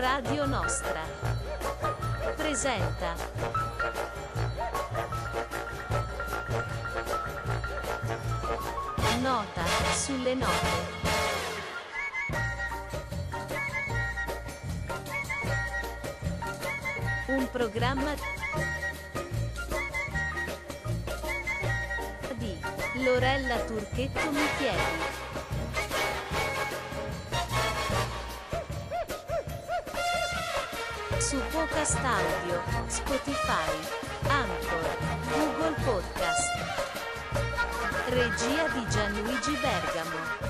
Radio Nostra presenta Nota sulle note. Un programma di Lorella Turchetto Michieli. Su Podcast Audio, Spotify, Anchor, Google Podcast. Regia di Gianluigi Bergamo.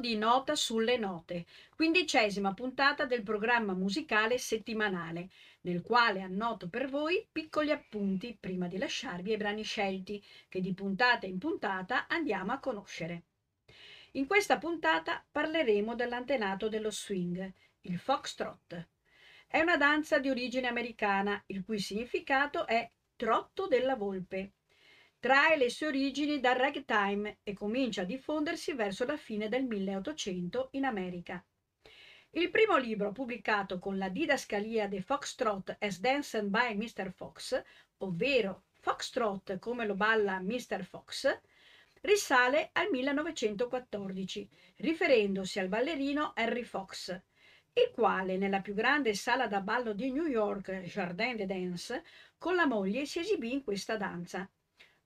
Di Nota sulle note, quindicesima puntata del programma musicale settimanale, nel quale annoto per voi piccoli appunti prima di lasciarvi ai brani scelti, che di puntata in puntata andiamo a conoscere. In questa puntata parleremo dell'antenato dello swing, il foxtrot. È una danza di origine americana, il cui significato è trotto della volpe trae le sue origini dal ragtime e comincia a diffondersi verso la fine del 1800 in America. Il primo libro pubblicato con la didascalia de Foxtrot as Danced by Mr. Fox, ovvero Foxtrot come lo balla Mr. Fox, risale al 1914, riferendosi al ballerino Harry Fox, il quale nella più grande sala da ballo di New York, Jardin de Dance, con la moglie si esibì in questa danza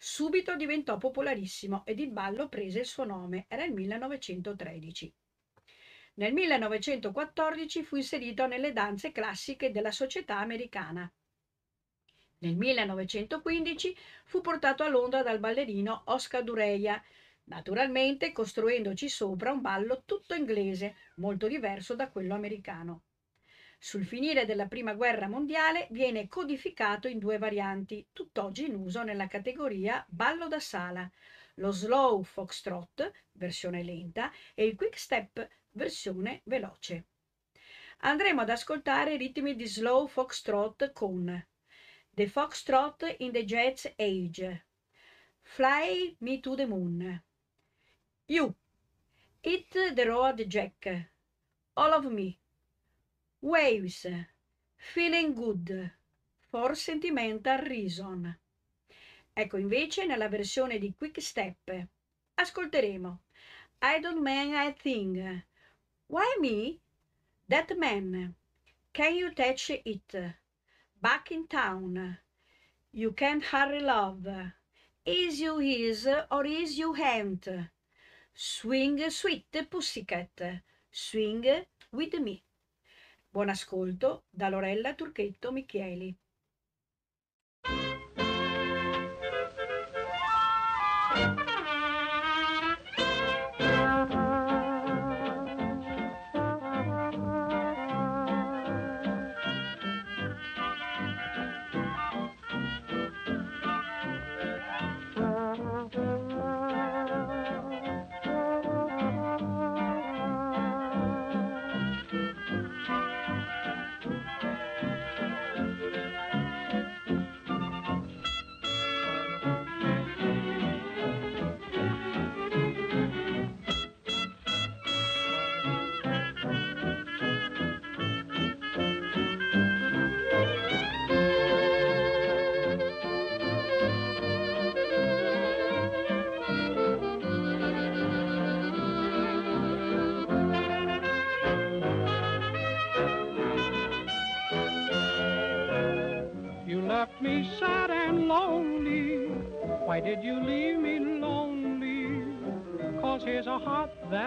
Subito diventò popolarissimo ed il ballo prese il suo nome, era il 1913. Nel 1914 fu inserito nelle danze classiche della società americana. Nel 1915 fu portato a Londra dal ballerino Oscar Dureia, naturalmente costruendoci sopra un ballo tutto inglese, molto diverso da quello americano. Sul finire della Prima Guerra Mondiale viene codificato in due varianti, tutt'oggi in uso nella categoria ballo da sala, lo slow foxtrot, versione lenta, e il quick step, versione veloce. Andremo ad ascoltare i ritmi di slow foxtrot con The Foxtrot in the Jazz Age, Fly Me to the Moon, You, Hit the Road Jack, All of Me, Waves, Feeling Good, For Sentimental Reason. Ecco invece nella versione di Quick Step. Ascolteremo I Don't Man I Think, Why Me? That Man, Can You Touch It? Back in Town, You Can't Hurry Love, Is You His or Is You Ain't? Swing Sweet Pussycat, Swing With Me. Buon ascolto da Lorella Turchetto Michieli.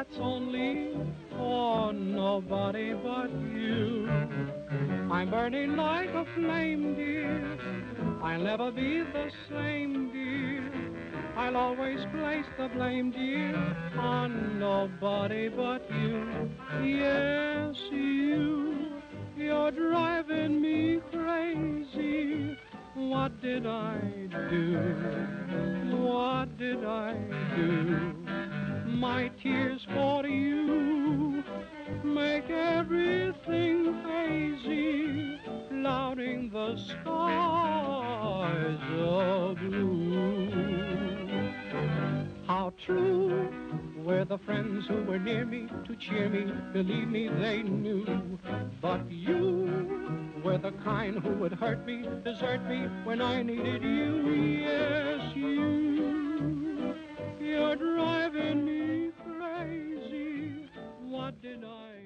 That's only for nobody but you. I'm burning like a flame, dear. I'll never be the same, dear. I'll always place the blame, dear, on nobody but you. Yes, you. You're driving me crazy. What did I do? What did I do? My tears for you make everything hazy, clouding the skies of blue. How true were the friends who were near me to cheer me, believe me, they knew. But you were the kind who would hurt me, desert me when I needed you. Yes, you. You're driving me crazy. What did I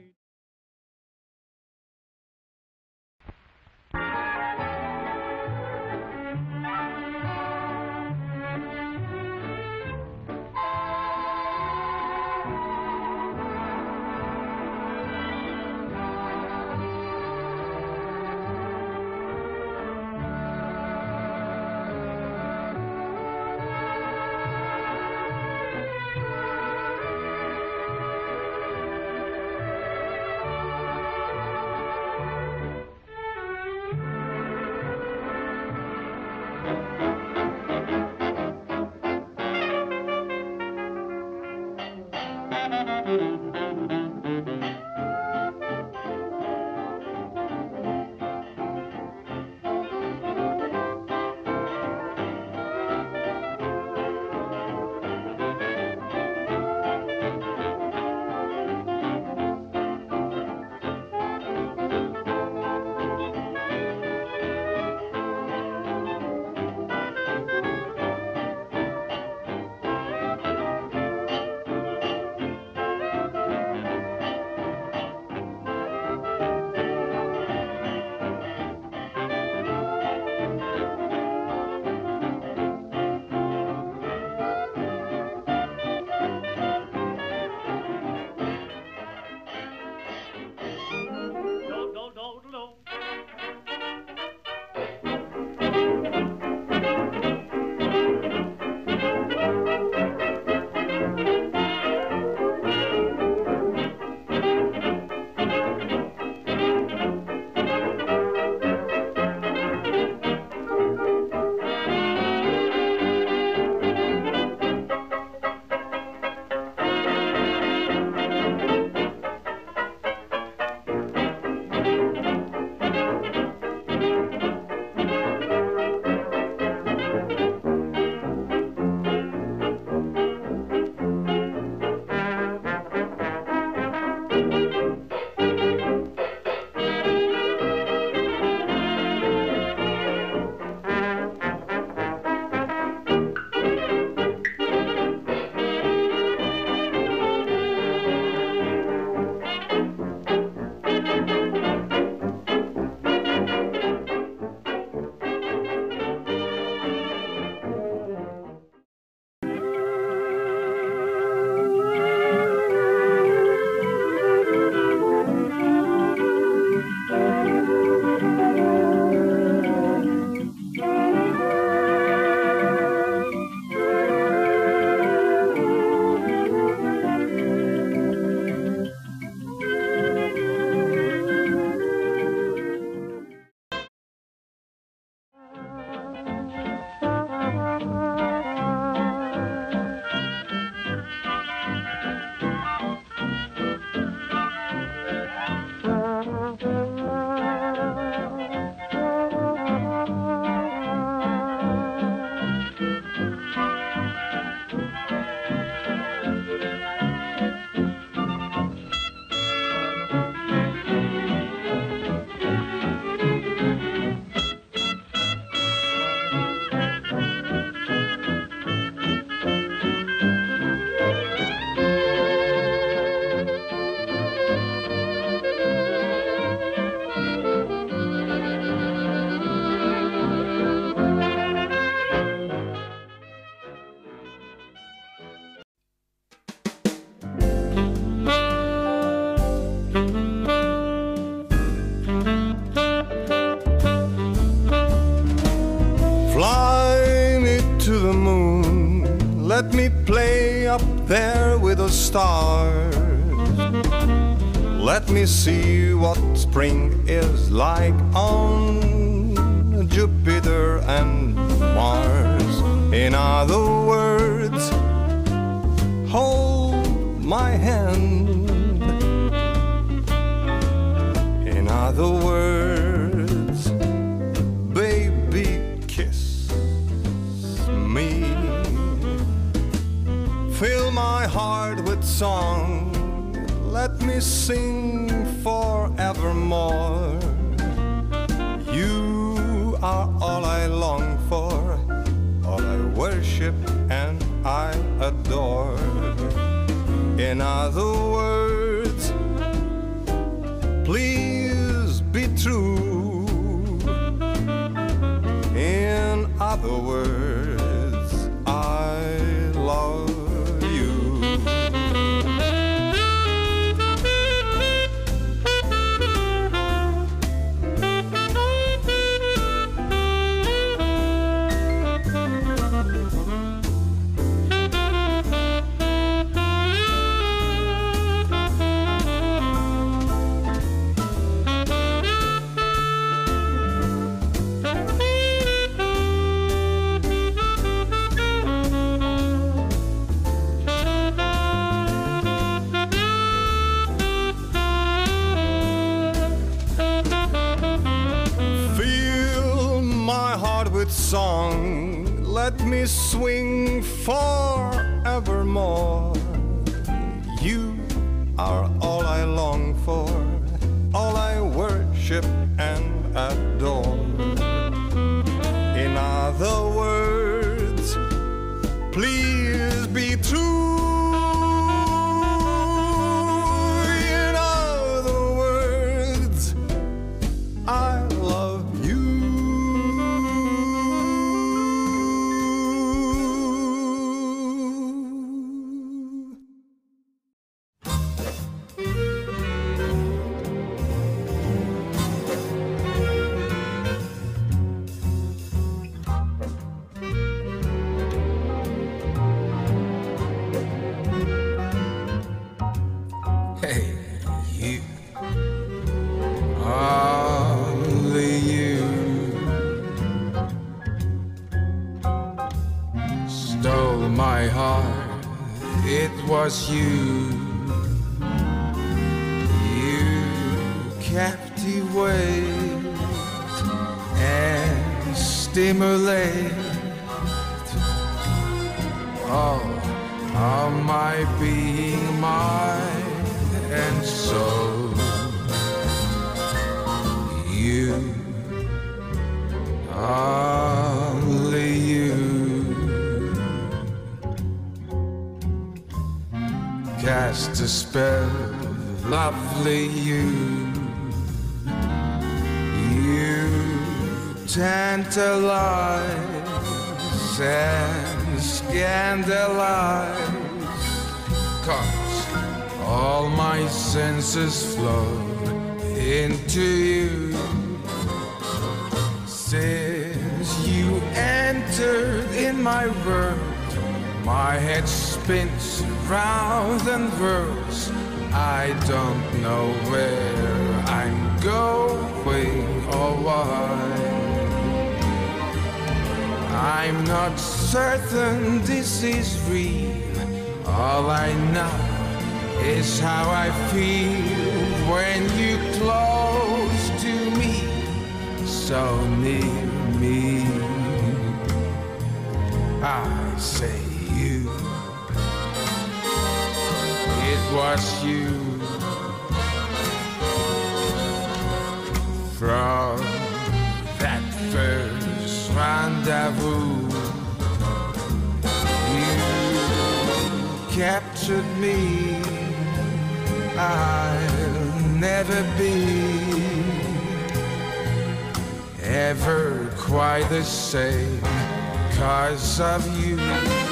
by the words, baby, kiss me. Fill my heart with song, let me sing forevermore. You are all I long for, all I worship and I adore. In other words, please true. Swing forevermore. And scandalize. Cause all my senses flow into you. Since you entered in my world, my head spins round and whirls. I don't know where I'm going or why. I'm not certain this is real. All I know is how I feel when you close to me, so near me. I say you. It was you from that first rendezvous. You captured me. I'll never be ever quite the same cause of you.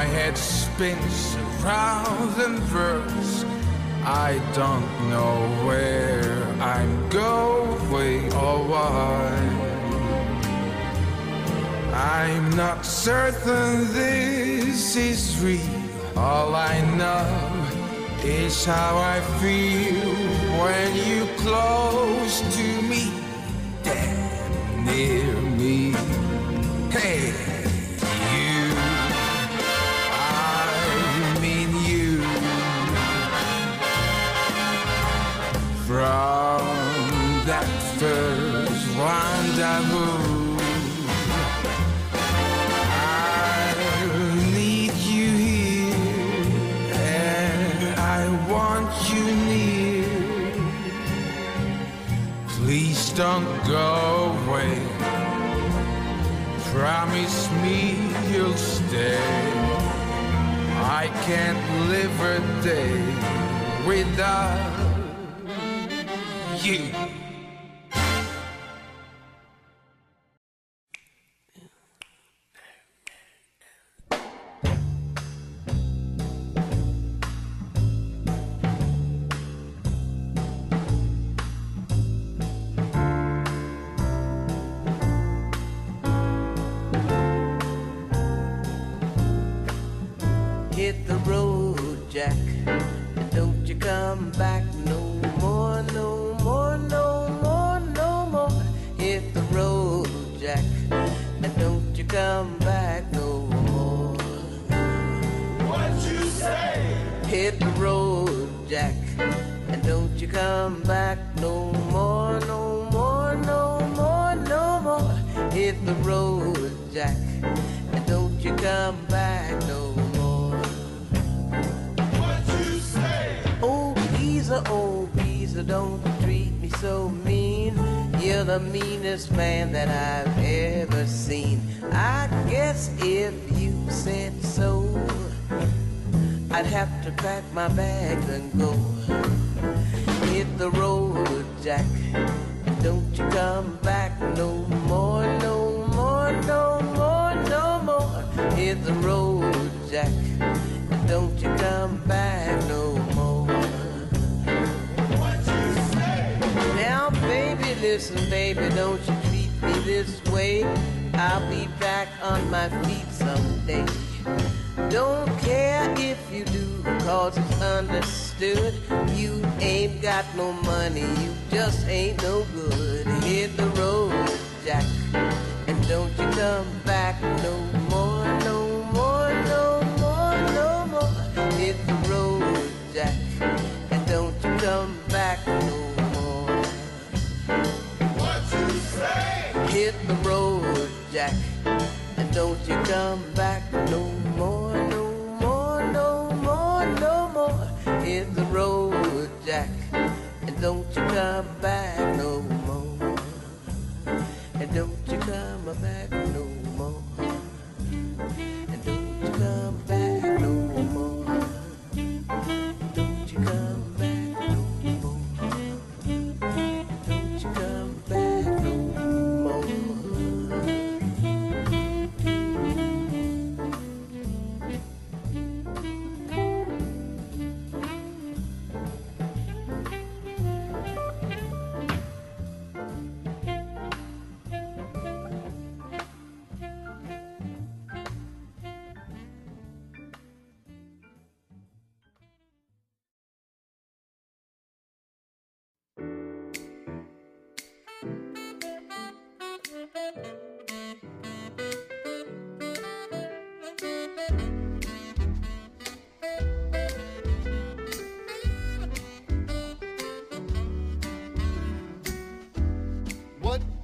My head spins around and whirls. I don't know where I'm going or why. I'm not certain this is real. All I know is how I feel when you close to me, damn near me. Hey, From that first rendezvous. I need you here, and I want you near. Please don't go away. Promise me you'll stay. I can't live a day without you. Hit the road, Jack. And don't you come back no more, no more, no more, no more. Hit the road, Jack. And don't you come back no more. What you say? Oh, Beezer, oh, Beezer, don't treat me so mean. You're the meanest man that I've ever seen. I guess if you said so, I'd have to pack my bags and go. Hit the road, Jack, don't you come back no more, no more, no more, no more. Hit the road, Jack, don't you come back no more. What you say? Now, baby, listen, baby, don't you treat me this way. I'll be back on my feet someday. Don't care if you do, cause it's understood. You ain't got no money, you just ain't no good. Hit the road, Jack, and don't you come back no more, no more, no more, no more. Hit the road, Jack, and don't you come back no more. What you say? Hit the road, Jack, and don't you come back no more, don't you come back no more. And don't you come back no more.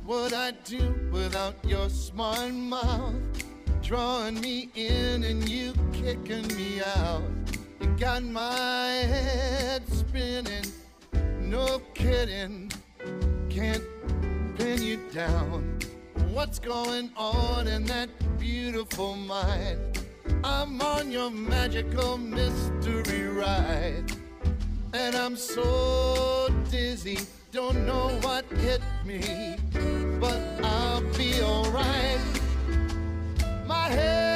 Would I do without your smart mouth? Drawing me in and you kicking me out. You got my head spinning, no kidding. Can't pin you down. What's going on in that beautiful mind? I'm on your magical mystery ride. And I'm so dizzy, don't know what hit me, but I'll be alright. My head's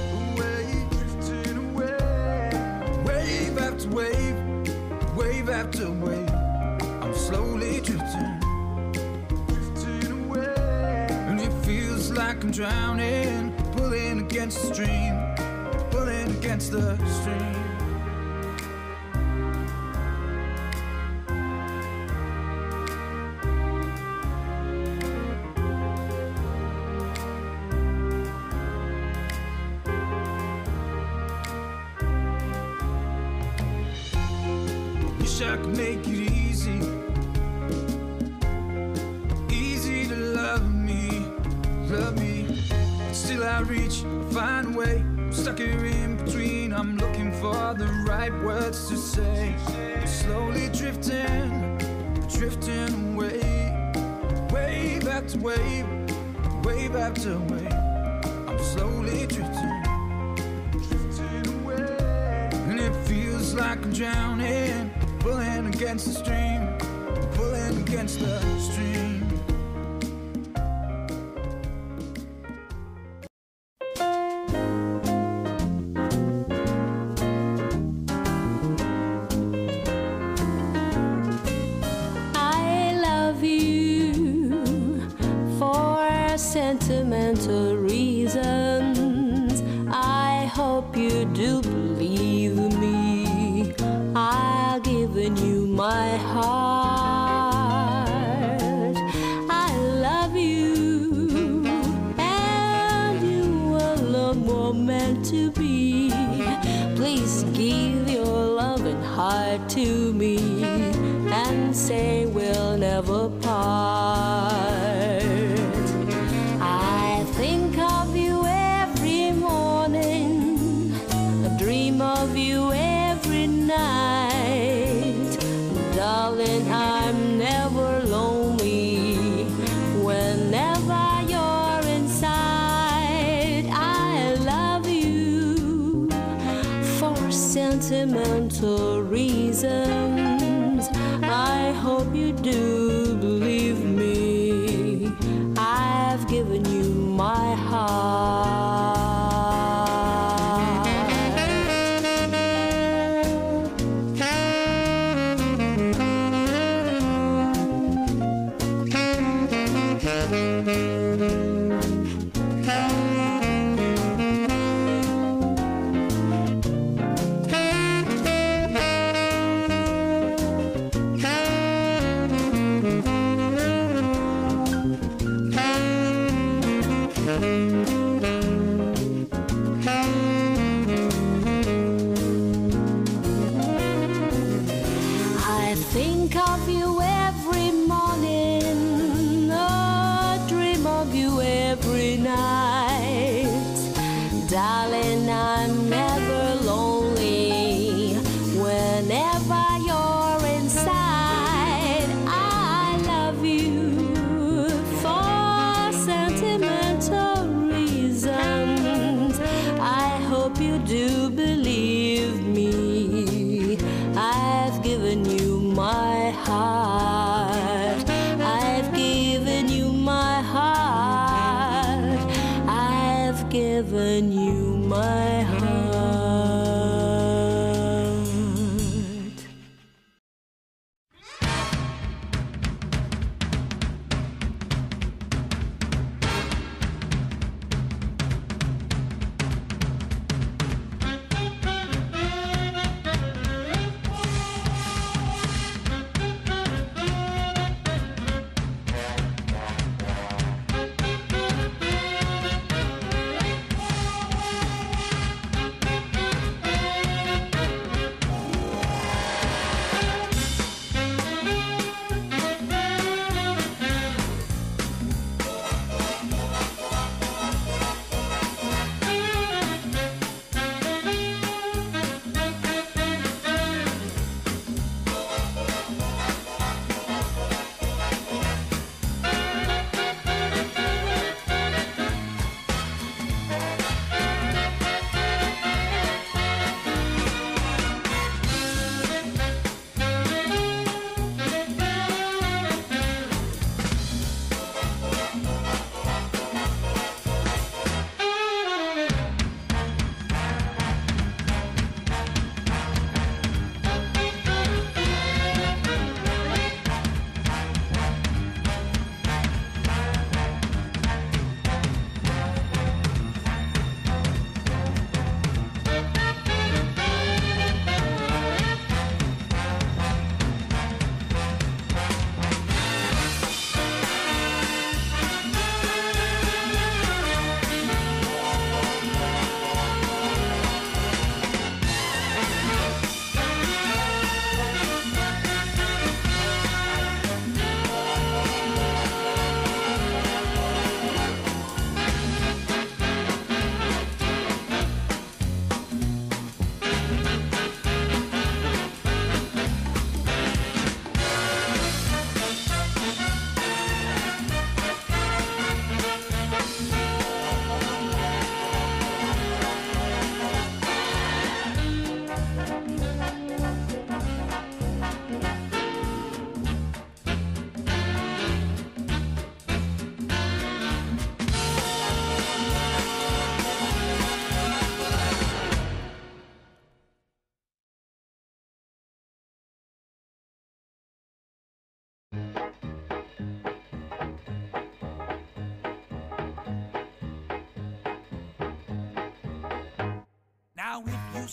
against the stream, pulling against the stream.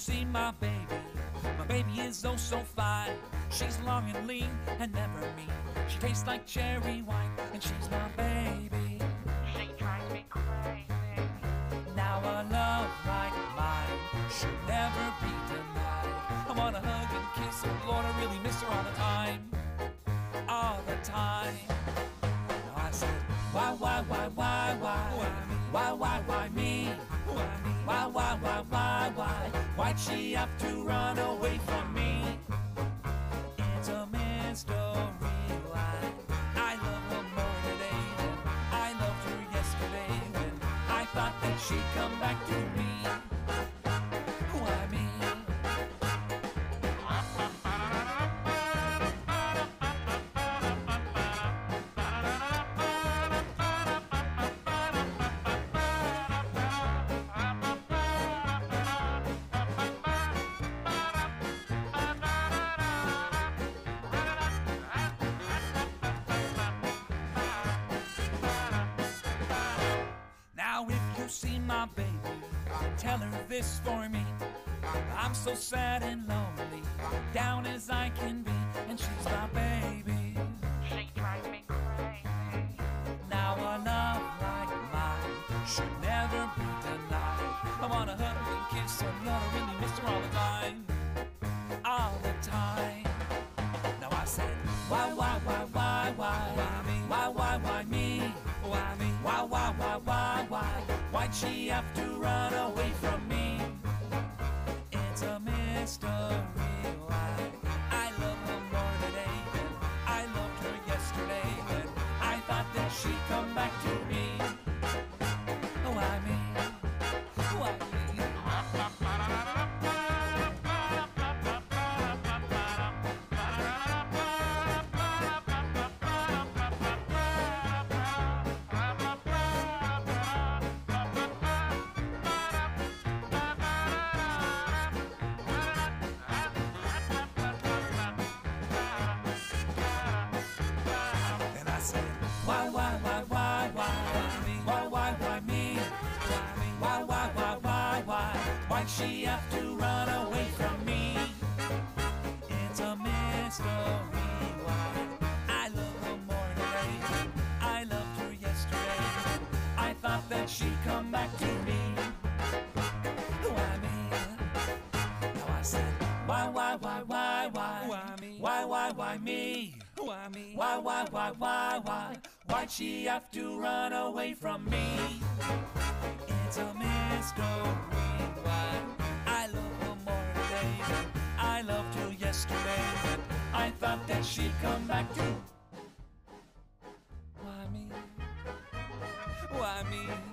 My baby, my baby is oh so fine. She's long and lean and never mean. She tastes like cherry wine, and she's my baby. Why, why, why, why? Why'd she have to run away from me? It's a mystery why I love her more today than I loved her yesterday when I thought that she'd come back to me. Tell her this for me. I'm so sad and lonely, down as I can be, and she's my baby. She drives me crazy. Now a love like mine should never be denied. I wanna hug and kiss her, Lord, I really miss her all the time, all the time. Now I said, why, why, why, why, why, why me? Why, why, why me? Why me? Why, why, why, why, why? Why'd she have to run away Why, why, why, why, why me? Why, why, why me? Why, why, why, why, why? Why'd she have to run away from me? It's a mystery why I love her more today. I loved her yesterday. I thought that she'd come back to me. Why me? Now I said, why, why, why, why, why? Why me? Why, why, why me? Why me? Why, why, why, why? Why'd she have to run away from me? It's a mystery why I love her more today than I loved her yesterday. I thought that she'd come back to. Why me? Why me?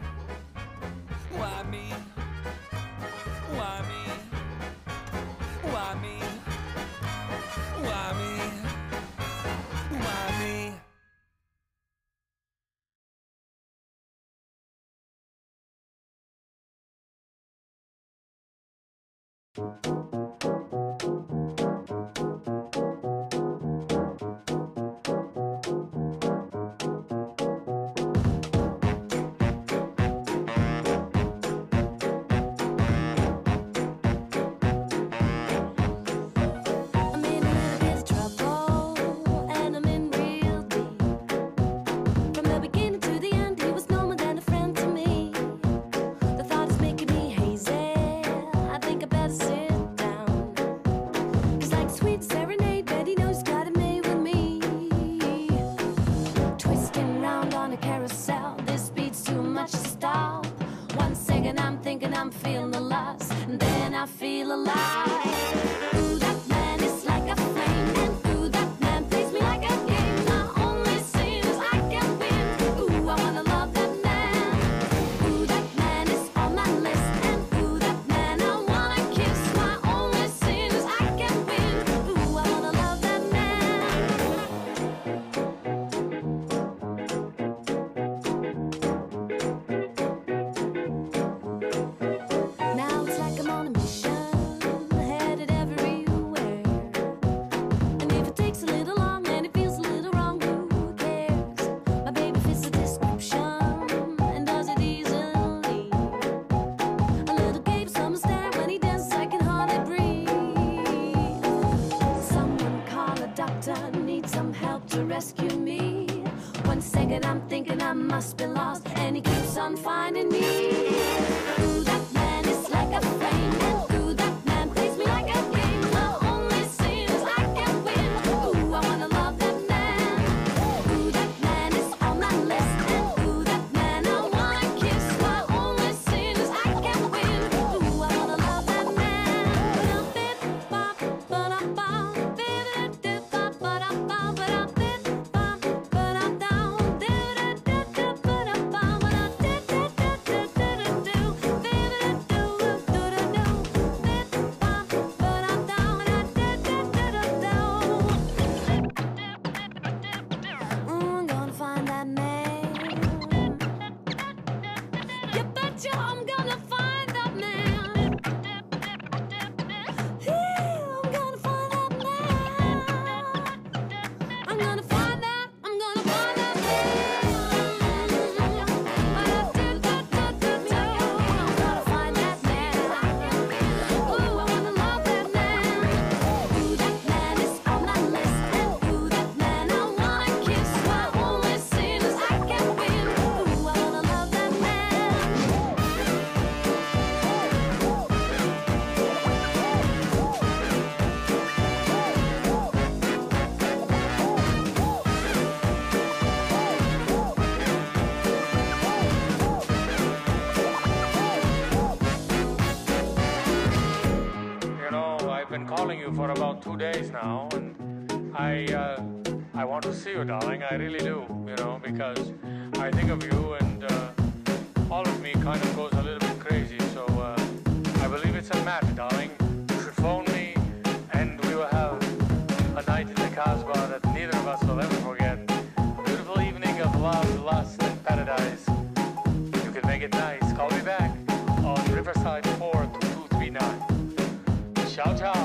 two days now, and I uh, I want to see you, darling. I really do, you know, because I think of you, and uh, all of me kind of goes a little bit crazy. So uh, I believe it's a matter, darling. You should phone me, and we will have a night in the Casbah that neither of us will ever forget. A beautiful evening of love, lust, and paradise. You can make it nice. Call me back on Riverside Four Two Two Three Nine. Ciao, ciao.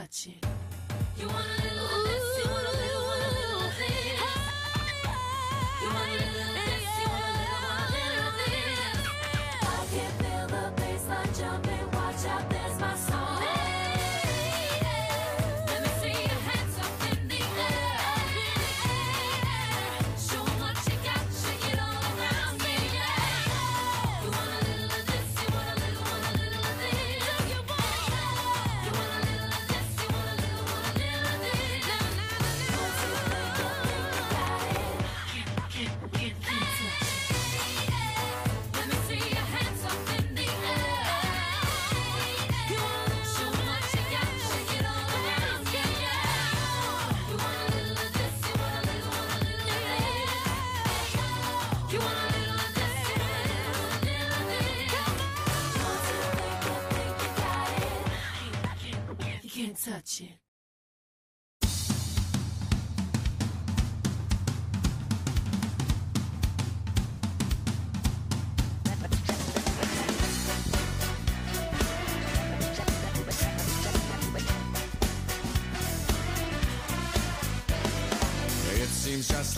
같이.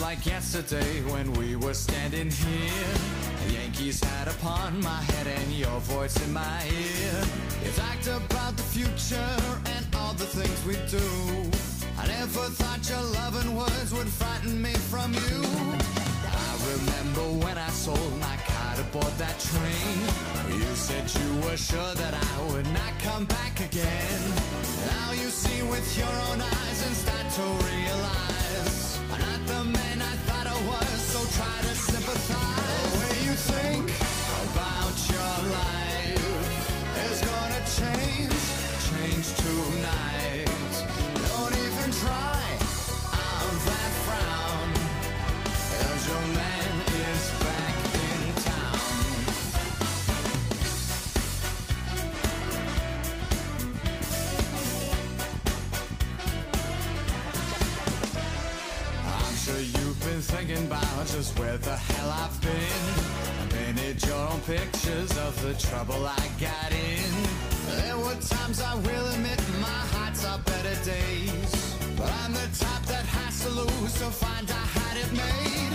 Like yesterday when we were standing here. The Yankees hat upon my head and your voice in my ear. You talked about the future and all the things we do. I never thought your loving words would frighten me from you. I remember when I sold my car to board that train. You said you were sure that I would not come back again. Now you see with your own eyes and start to realize try to sympathize. Thinking about just where the hell I've been. I painted your own pictures of the trouble I got in. There were times I will admit my heart's are better days. But I'm the type that has to lose to find I had it made.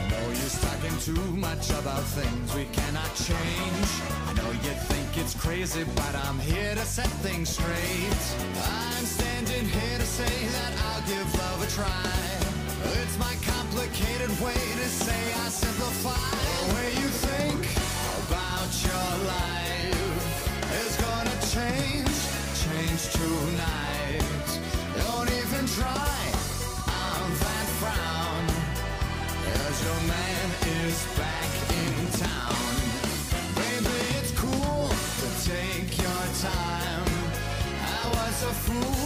I know you're in too much about things we cannot change. I know you think it's crazy, but I'm here to set things straight. I'm standing here to say that I'll give love a try. It's my complicated way to say I simplify. The way you think about your life is gonna change, change tonight. Don't even try on that frown. Cause your man is back in town. Baby, it's cool to take your time. I was a fool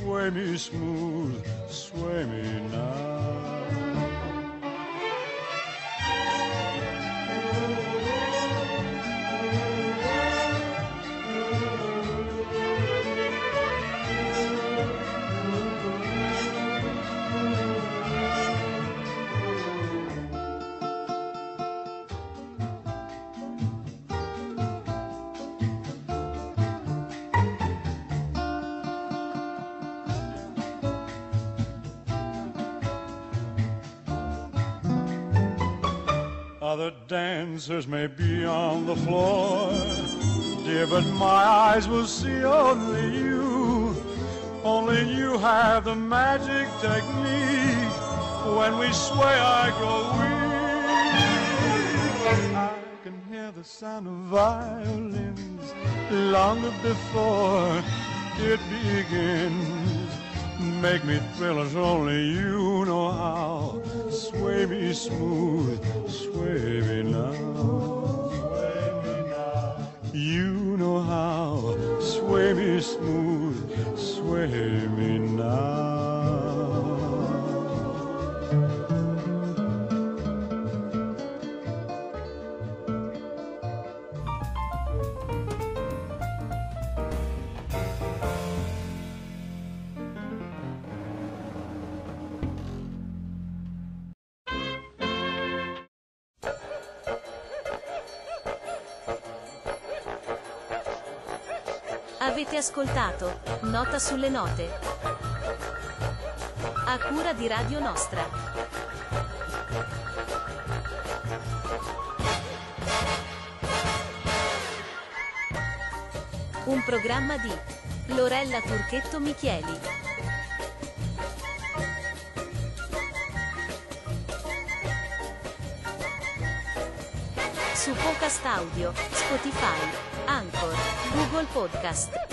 Sway me smooth, sway me now. Other dancers may be on the floor, dear, but my eyes will see only you. Only you have the magic technique. When we sway, I grow weak. I can hear the sound of violins long before it begins. Make me thrill as only you know how. Sway me smooth, sway me now. Sway me now. You know how. Sway me smooth, sway me now. Ascoltato Nota sulle note. A cura di Radio Nostra. Un programma di Lorella Turchetto Michieli. Su Podcast Audio, Spotify, Anchor, Google Podcast.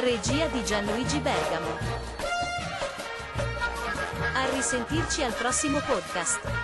Regia di Gianluigi Bergamo. A risentirci al prossimo podcast.